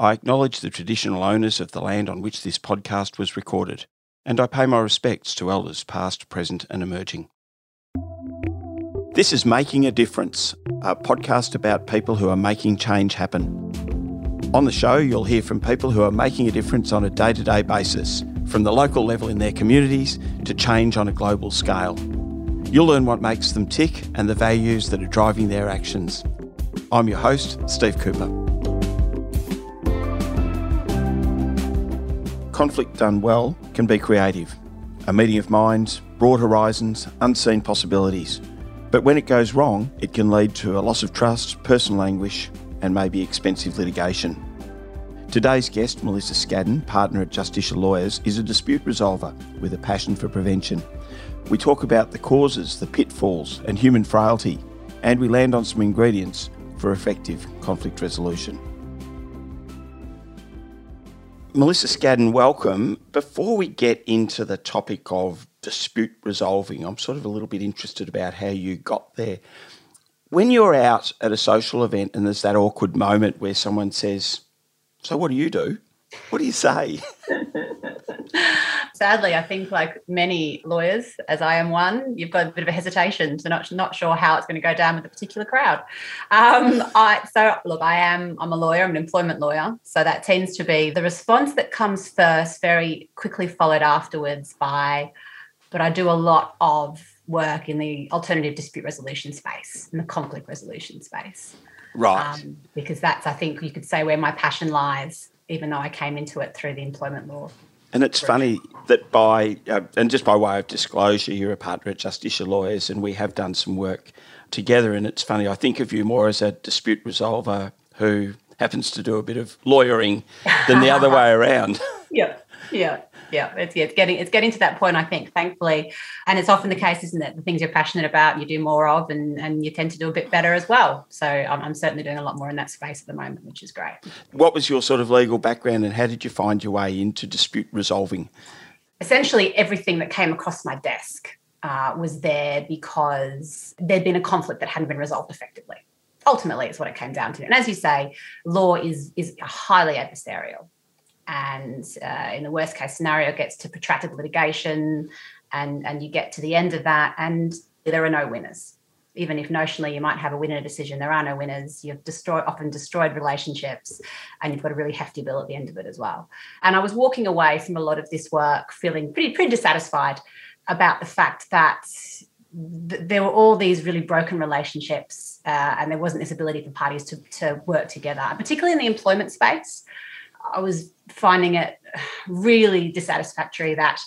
I acknowledge the traditional owners of the land on which this podcast was recorded, and I pay my respects to elders past, present, and emerging. This is Making a Difference, a podcast about people who are making change happen. On the show, you'll hear from people who are making a difference on a day to day basis, from the local level in their communities to change on a global scale. You'll learn what makes them tick and the values that are driving their actions. I'm your host, Steve Cooper. Conflict done well can be creative, a meeting of minds, broad horizons, unseen possibilities. But when it goes wrong, it can lead to a loss of trust, personal anguish, and maybe expensive litigation. Today's guest, Melissa Scadden, partner at Justitia Lawyers, is a dispute resolver with a passion for prevention. We talk about the causes, the pitfalls, and human frailty, and we land on some ingredients for effective conflict resolution. Melissa Scadden, welcome. Before we get into the topic of dispute resolving, I'm sort of a little bit interested about how you got there. When you're out at a social event and there's that awkward moment where someone says, So, what do you do? What do you say? Sadly, I think like many lawyers, as I am one, you've got a bit of a hesitation to not not sure how it's going to go down with a particular crowd. Um, I, so look, I am I'm a lawyer, I'm an employment lawyer, so that tends to be the response that comes first, very quickly followed afterwards by. But I do a lot of work in the alternative dispute resolution space, in the conflict resolution space. Right. Um, because that's, I think, you could say where my passion lies even though I came into it through the employment law. And it's funny that by, uh, and just by way of disclosure, you're a partner at Justitia Lawyers, and we have done some work together. And it's funny, I think of you more as a dispute resolver who happens to do a bit of lawyering than the other way around. Yeah, yeah yeah it's, it's getting it's getting to that point i think thankfully. And it's often the case isn't it the things you're passionate about you do more of and and you tend to do a bit better as well. So I'm, I'm certainly doing a lot more in that space at the moment which is great. What was your sort of legal background and how did you find your way into dispute resolving? Essentially everything that came across my desk uh, was there because there'd been a conflict that hadn't been resolved effectively. Ultimately it's what it came down to. And as you say law is is highly adversarial and uh, in the worst case scenario gets to protracted litigation and and you get to the end of that and there are no winners. Even if notionally you might have a winner decision there are no winners. You've destroyed often destroyed relationships and you've got a really hefty bill at the end of it as well. And i was walking away from a lot of this work feeling pretty pretty dissatisfied about the fact that there were all these really broken relationships uh, and there wasn't this ability for parties to, to work together particularly in the employment space I was finding it really dissatisfactory that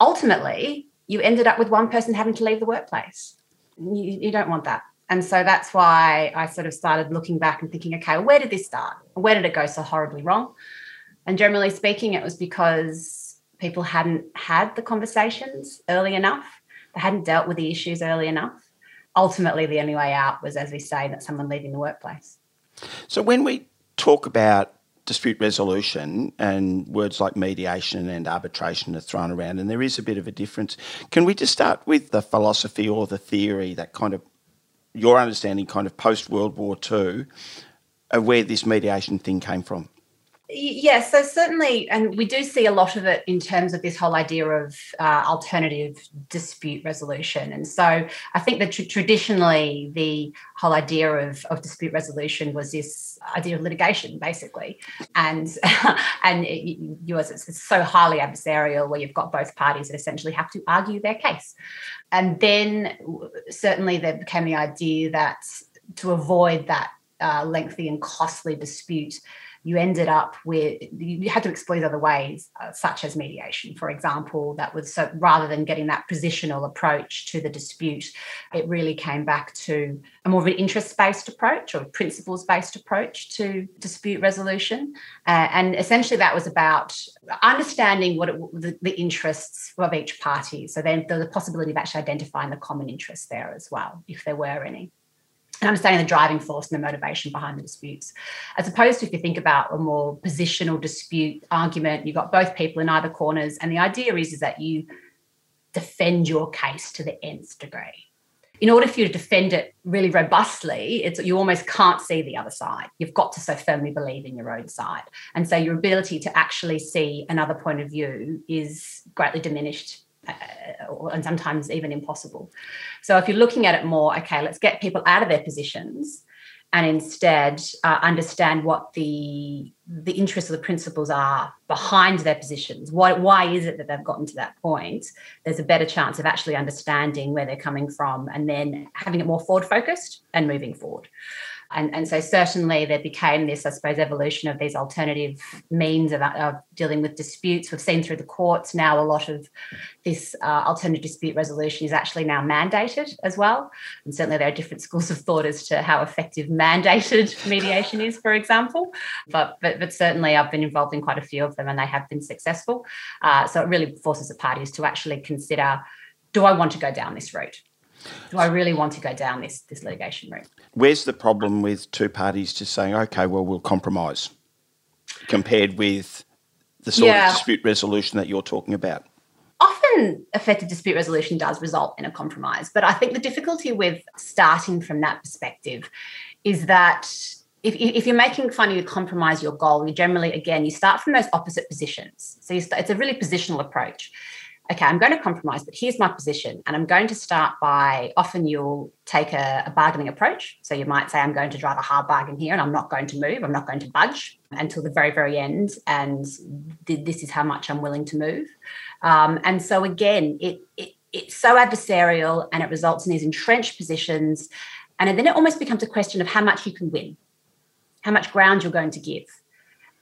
ultimately you ended up with one person having to leave the workplace. You, you, don't want that. And so that's why I sort of started looking back and thinking, okay, where did this start? Where did it go so horribly wrong? And generally speaking, it was because people hadn't had the conversations early enough, they hadn't dealt with the issues early enough. Ultimately, the only way out was, as we say, that someone leaving the workplace. So when we talk about dispute resolution and words like mediation and arbitration are thrown around, and there is a bit of a difference. Can we just start with the philosophy or the theory that kind of your understanding, kind of post World War II, of where this mediation thing came from? Yes, so certainly, and we do see a lot of it in terms of this whole idea of uh, alternative dispute resolution. And so I think that tr- traditionally the whole idea of, of dispute resolution was this idea of litigation, basically. And and it, yours it's so highly adversarial where you've got both parties that essentially have to argue their case. And then certainly there became the idea that to avoid that uh, lengthy and costly dispute, you ended up with you had to explore other ways, uh, such as mediation, for example. That was so rather than getting that positional approach to the dispute, it really came back to a more of an interest-based approach or principles-based approach to dispute resolution, uh, and essentially that was about understanding what it, the, the interests of each party. So then the possibility of actually identifying the common interests there as well, if there were any understanding the driving force and the motivation behind the disputes. As opposed to if you think about a more positional dispute argument, you've got both people in either corners, and the idea is, is that you defend your case to the nth degree. in order for you to defend it really robustly, it's you almost can't see the other side. You've got to so firmly believe in your own side. And so your ability to actually see another point of view is greatly diminished and sometimes even impossible. So if you're looking at it more, okay, let's get people out of their positions and instead uh, understand what the the interests or the principles are behind their positions. Why, why is it that they've gotten to that point? There's a better chance of actually understanding where they're coming from and then having it more forward focused and moving forward. And, and so certainly there became this, I suppose, evolution of these alternative means of, of dealing with disputes. We've seen through the courts now a lot of this uh, alternative dispute resolution is actually now mandated as well. And certainly there are different schools of thought as to how effective mandated mediation is, for example. But, but, but certainly I've been involved in quite a few of them and they have been successful. Uh, so it really forces the parties to actually consider do I want to go down this route? do I really want to go down this this litigation route? Where's the problem with two parties just saying, okay, well, we'll compromise, compared with the sort yeah. of dispute resolution that you're talking about? Often, effective dispute resolution does result in a compromise, but I think the difficulty with starting from that perspective is that if, if you're making fun of you compromise your goal, you generally, again, you start from those opposite positions. So start, it's a really positional approach okay, I'm going to compromise, but here's my position. And I'm going to start by often you'll take a, a, bargaining approach. So you might say, I'm going to drive a hard bargain here and I'm not going to move, I'm not going to budge until the very, very end. And th- this is how much I'm willing to move. Um, and so again, it, it it's so adversarial and it results in these entrenched positions. And then it almost becomes a question of how much you can win, how much ground you're going to give.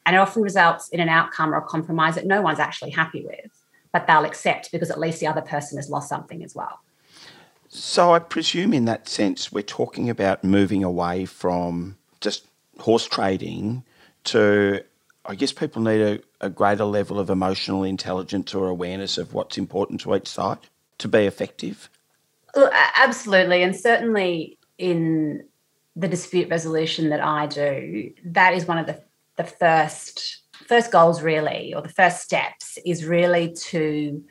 And it often results in an outcome or a compromise that no one's actually happy with but they'll accept because at least the other person has lost something as well. So I presume in that sense, we're talking about moving away from just horse trading to, I guess people need a, a greater level of emotional intelligence or awareness of what's important to each side to be effective. Absolutely. And certainly in the dispute resolution that I do, that is one of the, the first first goals really or the first steps is really to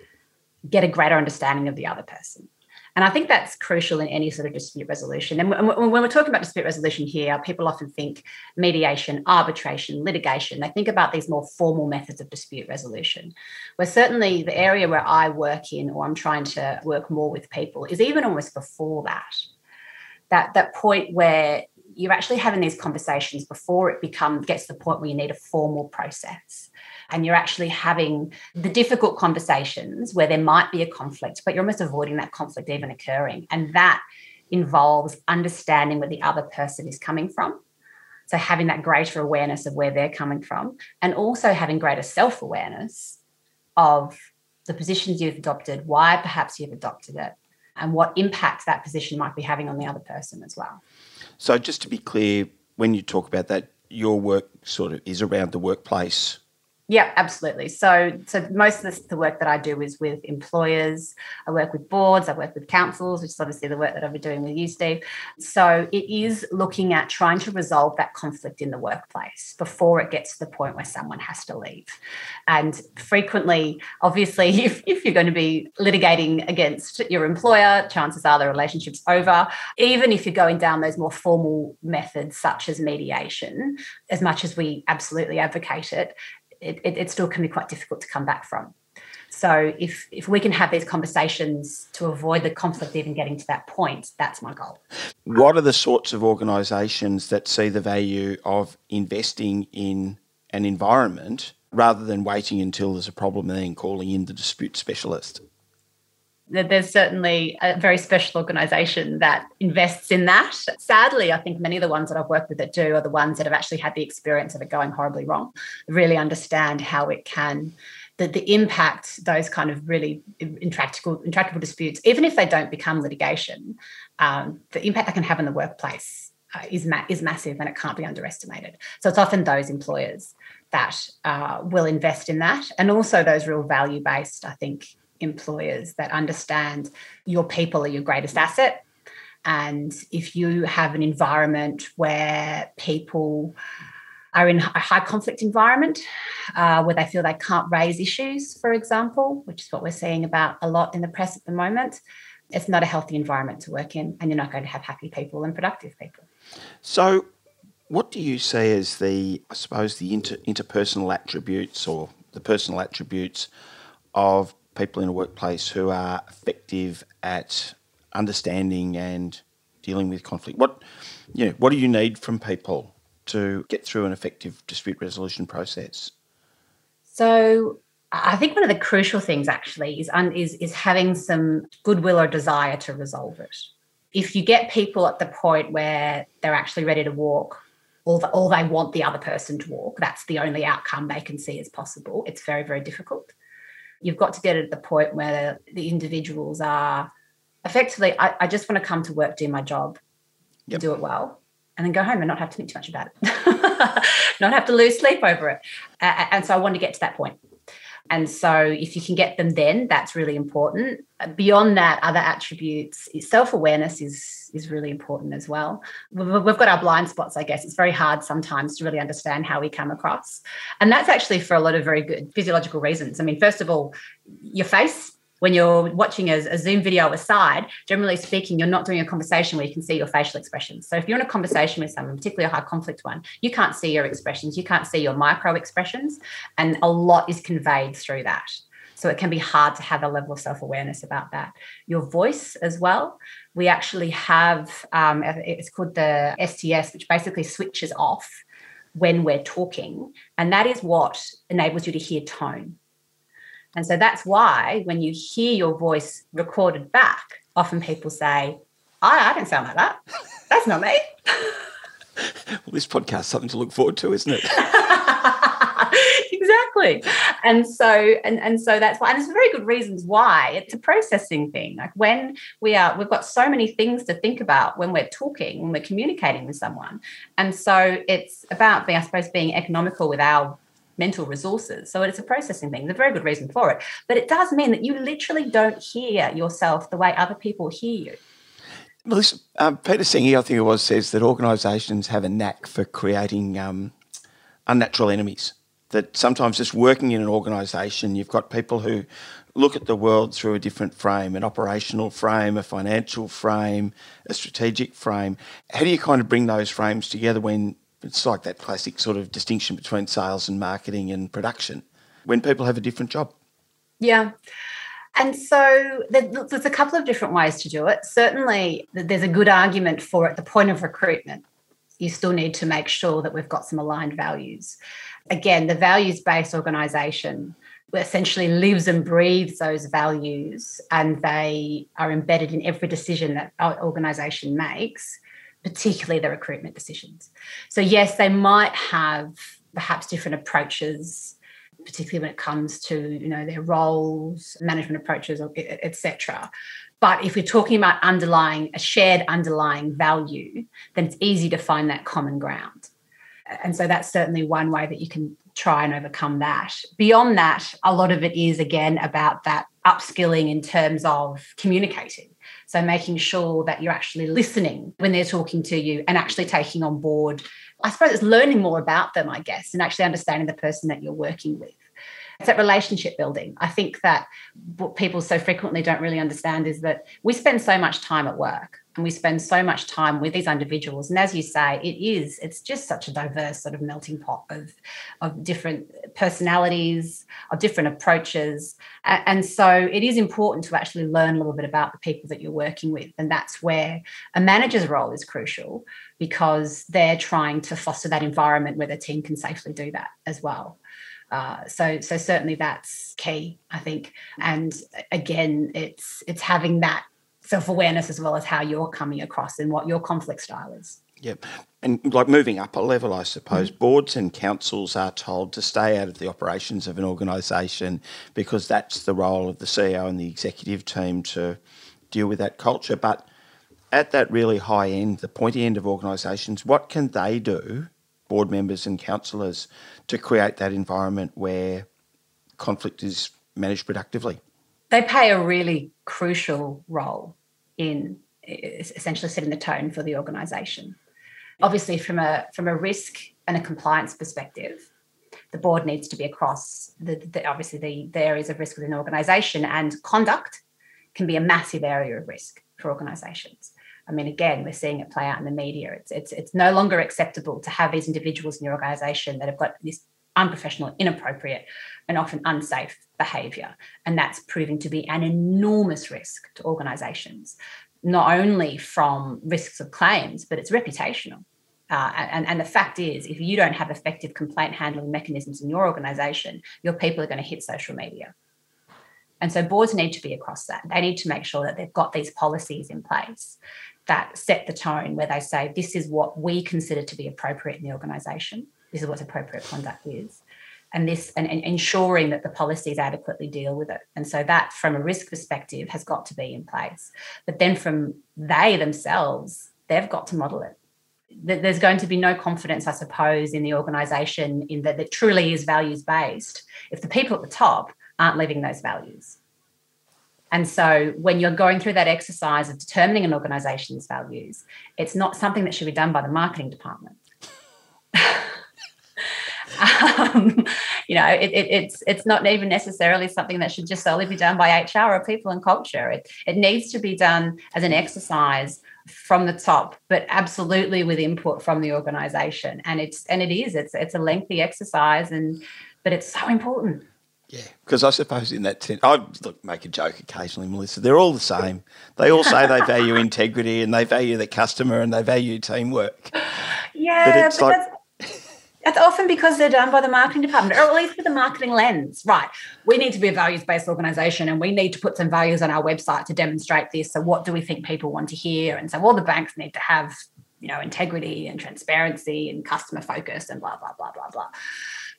get a greater understanding of the other person and I think that's crucial in any sort of dispute resolution. And when we're talking about dispute resolution here, people often think mediation, arbitration, litigation. They think about these more formal methods of dispute resolution. Where certainly the area where I work in, or I'm trying to work more with people, is even almost before that. That, that point where you're actually having these conversations before it becomes gets to the point where you need a formal process. And you're actually having the difficult conversations where there might be a conflict but you're almost avoiding that conflict even occurring. And that involves understanding where the other person is coming from. So having that greater awareness of where they're coming from and also having greater self-awareness of the positions you've adopted why perhaps you've adopted it and what impact that position might be having on the other person as well. So, just to be clear, when you talk about that, your work sort of is around the workplace yeah, absolutely. So, so most of the work that I do is with employers. I work with boards. I work with councils, which is obviously the work that I've been doing with you, Steve. So, it is looking at trying to resolve that conflict in the workplace before it gets to the point where someone has to leave. And frequently, obviously, if, if you're going to be litigating against your employer, chances are the relationship's over. Even if you're going down those more formal methods, such as mediation, as much as we absolutely advocate it it, it, it still can be quite difficult to come back from. So if if we can have these conversations to avoid the conflict even getting to that point, that's my goal. What are the sorts of organisations that see the value of investing in an environment rather than waiting until there's a problem and then calling in the dispute specialist? There's certainly a very special organisation that invests in that. Sadly, I think many of the ones that I've worked with that do are the ones that have actually had the experience of it going horribly wrong, really understand how it can. The, the impact those kind of really intractable intractable disputes, even if they don't become litigation, um, the impact they can have in the workplace uh, is ma- is massive and it can't be underestimated. So it's often those employers that uh, will invest in that, and also those real value based, I think, employers that understand your people are your greatest asset. And if you have an environment where people are in a high conflict environment uh, where they feel they can't raise issues, for example, which is what we're seeing about a lot in the press at the moment, it's not a healthy environment to work in, and you're not going to have happy people and productive people. So, what do you see as the, I suppose, the inter- interpersonal attributes or the personal attributes of people in a workplace who are effective at understanding and dealing with conflict? What, you know, what do you need from people to get through an effective dispute resolution process? So, I think one of the crucial things actually is, is, is having some goodwill or desire to resolve it. If you get people at the point where they're actually ready to walk, or, the, or they want the other person to walk, that's the only outcome they can see as possible. It's very, very difficult. You've got to get it at the point where the individuals are effectively, I, I just want to come to work, do my job, yep. do it well, and then go home and not have to think too much about it, not have to lose sleep over it. and so I want to get to that point. And so, if you can get them then, that's really important. Uh, beyond that, other attributes, self awareness is, is really important as well. We've, we've got our blind spots, I guess. It's very hard sometimes to really understand how we come across. And that's actually for a lot of very good physiological reasons. I mean, first of all, your face when you're watching a, a, Zoom video aside, generally speaking, you're not doing a conversation where you can see your facial expressions. So if you're in a conversation with someone, particularly a high conflict one, you can't see your expressions, you can't see your micro expressions, and a lot is conveyed through that. So it can be hard to have a level of self awareness about that. Your voice as well. We actually have, um, it's called the STS, which basically switches off when we're talking. And that is what enables you to hear tone. And so that's why when you hear your voice recorded back, often people say, I, I don't sound like that. That's not me. well, this podcast is something to look forward to, isn't it? exactly. And so and, and so that's why and there's very good reasons why. It's a processing thing. Like when we are we've got so many things to think about when we're talking, when we're communicating with someone. And so it's about being, I suppose, being economical with our mental resources. So it's a processing thing. There's a very good reason for it. But it does mean that you literally don't hear yourself the way other people hear you. This, um, Peter Senge, I think it was, says that organisations have a knack for creating um, unnatural enemies. That sometimes just working in an organisation, you've got people who look at the world through a different frame, an operational frame, a financial frame, a strategic frame. How do you kind of bring those frames together when it's like that classic sort of distinction between sales and marketing and production when people have a different job. Yeah. And so there's a couple of different ways to do it. Certainly, there's a good argument for at the point of recruitment. You still need to make sure that we've got some aligned values. Again, the values based organisation essentially lives and breathes those values and they are embedded in every decision that our organisation makes particularly the recruitment decisions. So, yes, they might have perhaps different approaches, particularly when it comes to you know their roles, management approaches, etc. But if we're talking about underlying a shared underlying value, then it's easy to find that common ground. And so that's certainly one way that you can try and overcome that. Beyond that, a lot of it is again about that upskilling in terms of communicating. So making sure that you're actually listening when they're talking to you and actually taking on board. I suppose it's learning more about them, I guess, and actually understanding the person that you're working with. It's that relationship building. I think that what people so frequently don't really understand is that we spend so much time at work and we spend so much time with these individuals. And as you say it is it's just such a diverse sort of melting pot of of different personalities of different approaches. And so it is important to actually learn a little bit about the people that you're working with. And that's where a manager's role is crucial because they're trying to foster that environment where the team can safely do that as well. Uh, so so certainly that's key i think. And again it's it's having that self awareness as well as how you're coming across and what your conflict style is. Yep. And like moving up a level, I suppose, mm-hmm. boards and councils are told to stay out of the operations of an organisation because that's the role of the CEO and the executive team to deal with that culture. But at that really high end, the pointy end of organisations, what can they do, board members and councillors, to create that environment where conflict is managed productively? They play a really crucial role in essentially setting the tone for the organization obviously from a from a risk and a compliance perspective the board needs to be across the, the obviously the, the areas of risk within an organization and conduct can be a massive area of risk for organizations. I mean, again, we're seeing it play out in the media. It's it's it's no longer acceptable to have these individuals in your organization that have got this unprofessional, inappropriate, and often unsafe behavior. And that's proving to be an enormous risk to organizations, not only from risks of claims, but it's reputational. Uh, and, and the fact is, if you don't have effective complaint handling mechanisms in your organization, your people are going to hit social media. And so boards need to be across that. They need to make sure that they've got these policies in place that set the tone where they say, this is what we consider to be appropriate in the organization. This is what appropriate conduct is. And this and, and ensuring that the policies adequately deal with it. And so that from a risk perspective has got to be in place. But then from they themselves, they've got to model it there's going to be no confidence, I suppose, in the organisation in that it truly is values based if the people at the top aren't living those values. And so when you're going through that exercise of determining an organisation's values, it's not something that should be done by the marketing department. um, you know, it, it, it's it's not even necessarily something that should just solely be done by HR or people and culture. It it needs to be done as an exercise from the top, but absolutely with input from the organisation. And it's and it is it's it's a lengthy exercise, and but it's so important. Yeah, because I suppose in that sense, I look make a joke occasionally, Melissa. They're all the same. They all say they value integrity and they value the customer and they value teamwork. Yeah, but it's but like that's often because they're done by the marketing department, or at least with a marketing lens. Right. We need to be a values based organization and we need to put some values on our website to demonstrate this. So, what do we think people want to hear? And so, all the banks need to have, you know, integrity and transparency and customer focus and blah, blah, blah, blah, blah.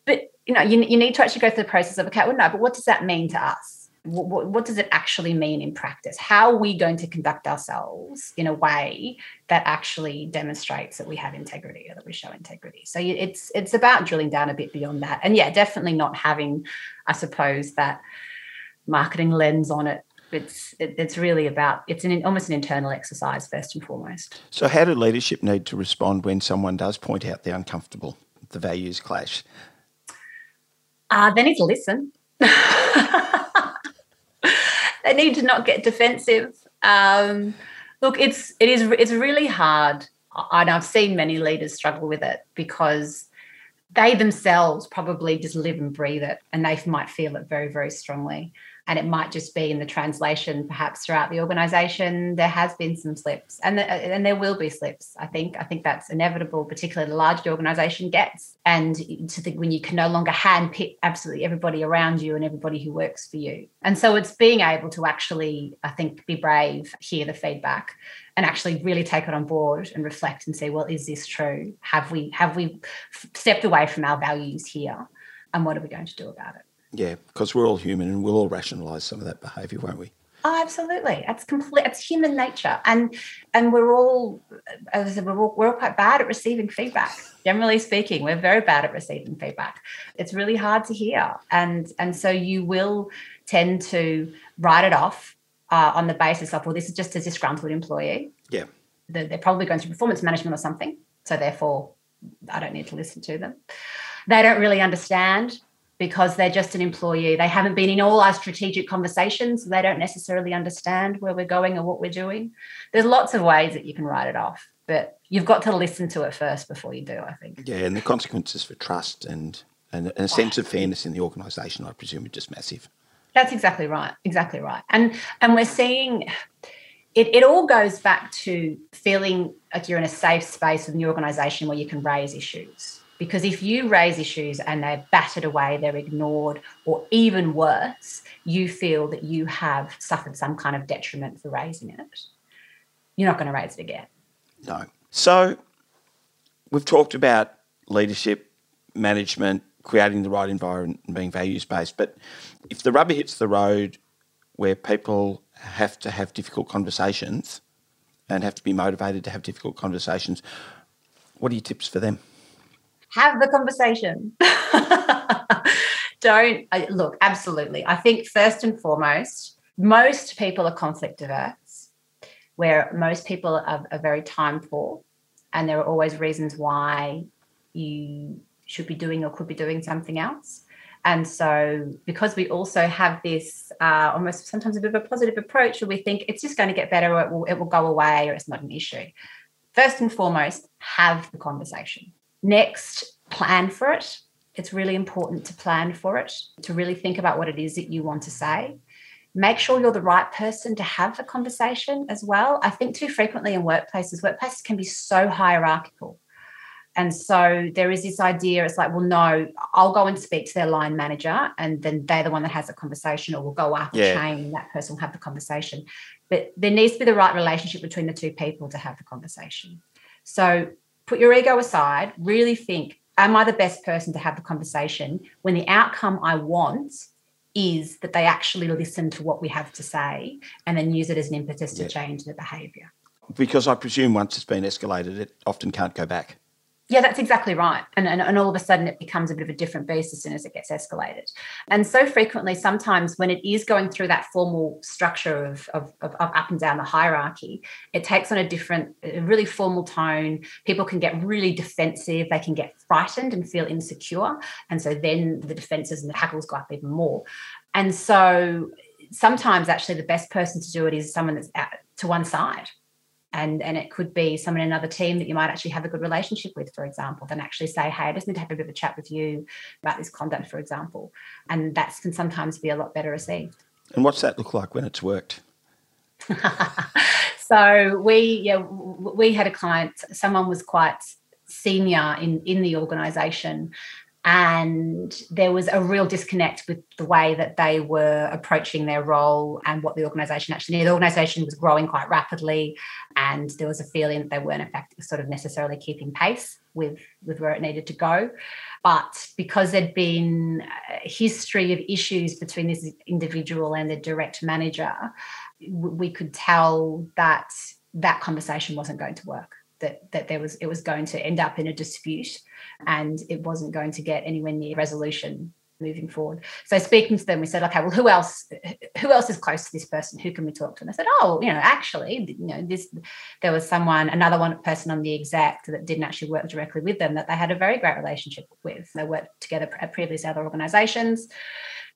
But, you know, you, you need to actually go through the process of, okay, well, no, but what does that mean to us? What, what, does it actually mean in practice? How are we going to conduct ourselves in a way that actually demonstrates that we have integrity or that we show integrity? So it's it's about drilling down a bit beyond that, and yeah, definitely not having, I suppose, that marketing lens on it. It's it, it's really about it's an almost an internal exercise first and foremost. So, how do leadership need to respond when someone does point out the uncomfortable, the values clash? Uh, they need to listen. they need to not get defensive. Um, look, it's it is it's really hard, and I've seen many leaders struggle with it because they themselves probably just live and breathe it, and they might feel it very very strongly and it might just be in the translation perhaps throughout the organization there has been some slips and the, and there will be slips i think. I think that's inevitable particularly the larger the organization gets. And to think when you can no longer handpick absolutely everybody around you and everybody who works for you. And so it's being able to actually i think be brave hear the feedback and actually really take it on board and reflect and say well is this true? Have we have we stepped away from our values here? And what are we going to do about it yeah, because we're all human and we'll all rationalise some of that behaviour, won't we? Oh, absolutely. That's complete. It's human nature, and and we're all, as I said, we're all, we're all quite bad at receiving feedback. Generally speaking, we're very bad at receiving feedback. It's really hard to hear, and and so you will tend to write it off uh, on the basis of, well, this is just a disgruntled employee. Yeah, they're, they're probably going through performance management or something, so therefore, I don't need to listen to them. They don't really understand because they're just an employee. They haven't been in all our strategic conversations. they don't necessarily understand where we're going or what we're doing. There's lots of ways that you can write it off, but you've got to listen to it first before you do, I think. Yeah, and the consequences for trust and, and a sense of fairness in the organisation, I presume, are just massive. That's exactly right. Exactly right. And and we're seeing it, it all goes back to feeling like you're in a safe space within the organisation where you can raise issues because if you raise issues and they're battered away, they're ignored, or even worse, you feel that you have suffered some kind of detriment for raising it, you're not going to raise it again. No. So we've talked about leadership, management, creating the right environment and being values based. But if the rubber hits the road where people have to have difficult conversations and have to be motivated to have difficult conversations, what are your tips for them? Have the conversation. Don't look, absolutely. I think first and foremost, most people are conflict averse, where most people are, are very time poor, and there are always reasons why you should be doing or could be doing something else. And so, because we also have this uh, almost sometimes a bit of a positive approach where we think it's just going to get better or it will, it will go away or it's not an issue. First and foremost, have the conversation. Next, plan for it. It's really important to plan for it, to really think about what it is that you want to say. Make sure you're the right person to have the conversation as well. I think too frequently in workplaces, workplaces can be so hierarchical and so there is this idea it's like, well, no, I'll go and speak to their line manager, and then they're the one that has the conversation, or we'll go up yeah. the chain and that person will have the conversation. But there needs to be the right relationship between the two people to have the conversation. So put your ego aside, really think, am I the best person to have the conversation when the outcome I want is that they actually listen to what we have to say and then use it as an impetus to change their behavior? Because I presume once it's been escalated, it often can't go back. Yeah, that's exactly right. And, and, and all of a sudden it becomes a bit of a different beast as soon as it gets escalated. And so frequently, sometimes when it is going through that formal structure of, of, of, of up and down the hierarchy, it takes on a different, a really formal tone. People can get really defensive, they can get frightened and feel insecure. And so then the defenses and the hackles go up even more. And so sometimes actually the best person to do it is someone that's to one side and and it could be someone in another team that you might actually have a good relationship with for example then actually say hey i just need to have a bit of a chat with you about this conduct for example. And that can sometimes be a lot better received. And what's that look like when it's worked? So we yeah we had a client someone was quite senior in in the organization and there was a real disconnect with the way that they were approaching their role and what the organization actually needed. The organization was growing quite rapidly, and there was a feeling that they weren't, in fact, sort of necessarily keeping pace with, with where it needed to go. But because there'd been a history of issues between this individual and the direct manager, we could tell that that conversation wasn't going to work that that there was it was going to end up in a dispute and it wasn't going to get anywhere near resolution moving forward. So speaking to them, we said, okay, well, who else? Who else is close to this person? Who can we talk to? And they said, oh, you know, actually, you know, this there was someone, another one person on the exact that didn't actually work directly with them that they had a very great relationship with. They worked together at previous other organisations,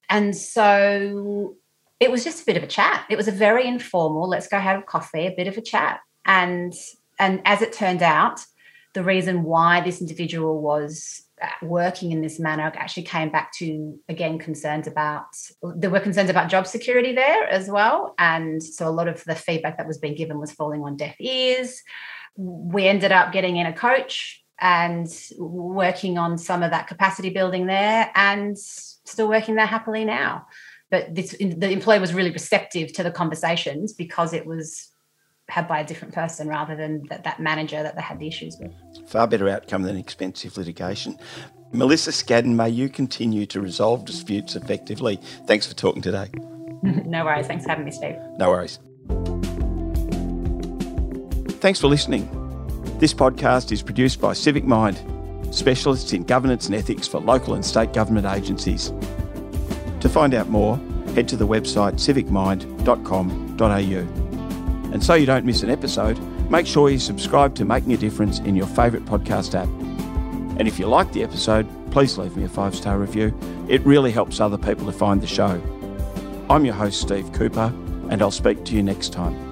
and so it was just a bit of a chat. It was a very informal. Let's go have a coffee, a bit of a chat, and and as it turned out, the reason why this individual was uh, working in this manner actually came back to again concerns about there were concerns about job security there as well. And so a lot of the feedback that was being given was falling on deaf ears. We ended up getting in a coach and working on some of that capacity building there and still working there happily now. But this, the employer was really receptive to the conversations because it was had by a different person rather than that, that manager that they had the issues with. Far better outcome than expensive litigation. Melissa Scadden, may you continue to resolve disputes effectively. Thanks for talking today. no worries. Thanks for having me, Steve. No worries. Thanks for listening. This podcast is produced by Civic Mind, specialists in governance and ethics for local and state government agencies. To find out more, head to the website civicmind.com.au. And so you don't miss an episode, make sure you subscribe to Making a Difference in your favourite podcast app. And if you like the episode, please leave me a five star review. It really helps other people to find the show. I'm your host, Steve Cooper, and I'll speak to you next time.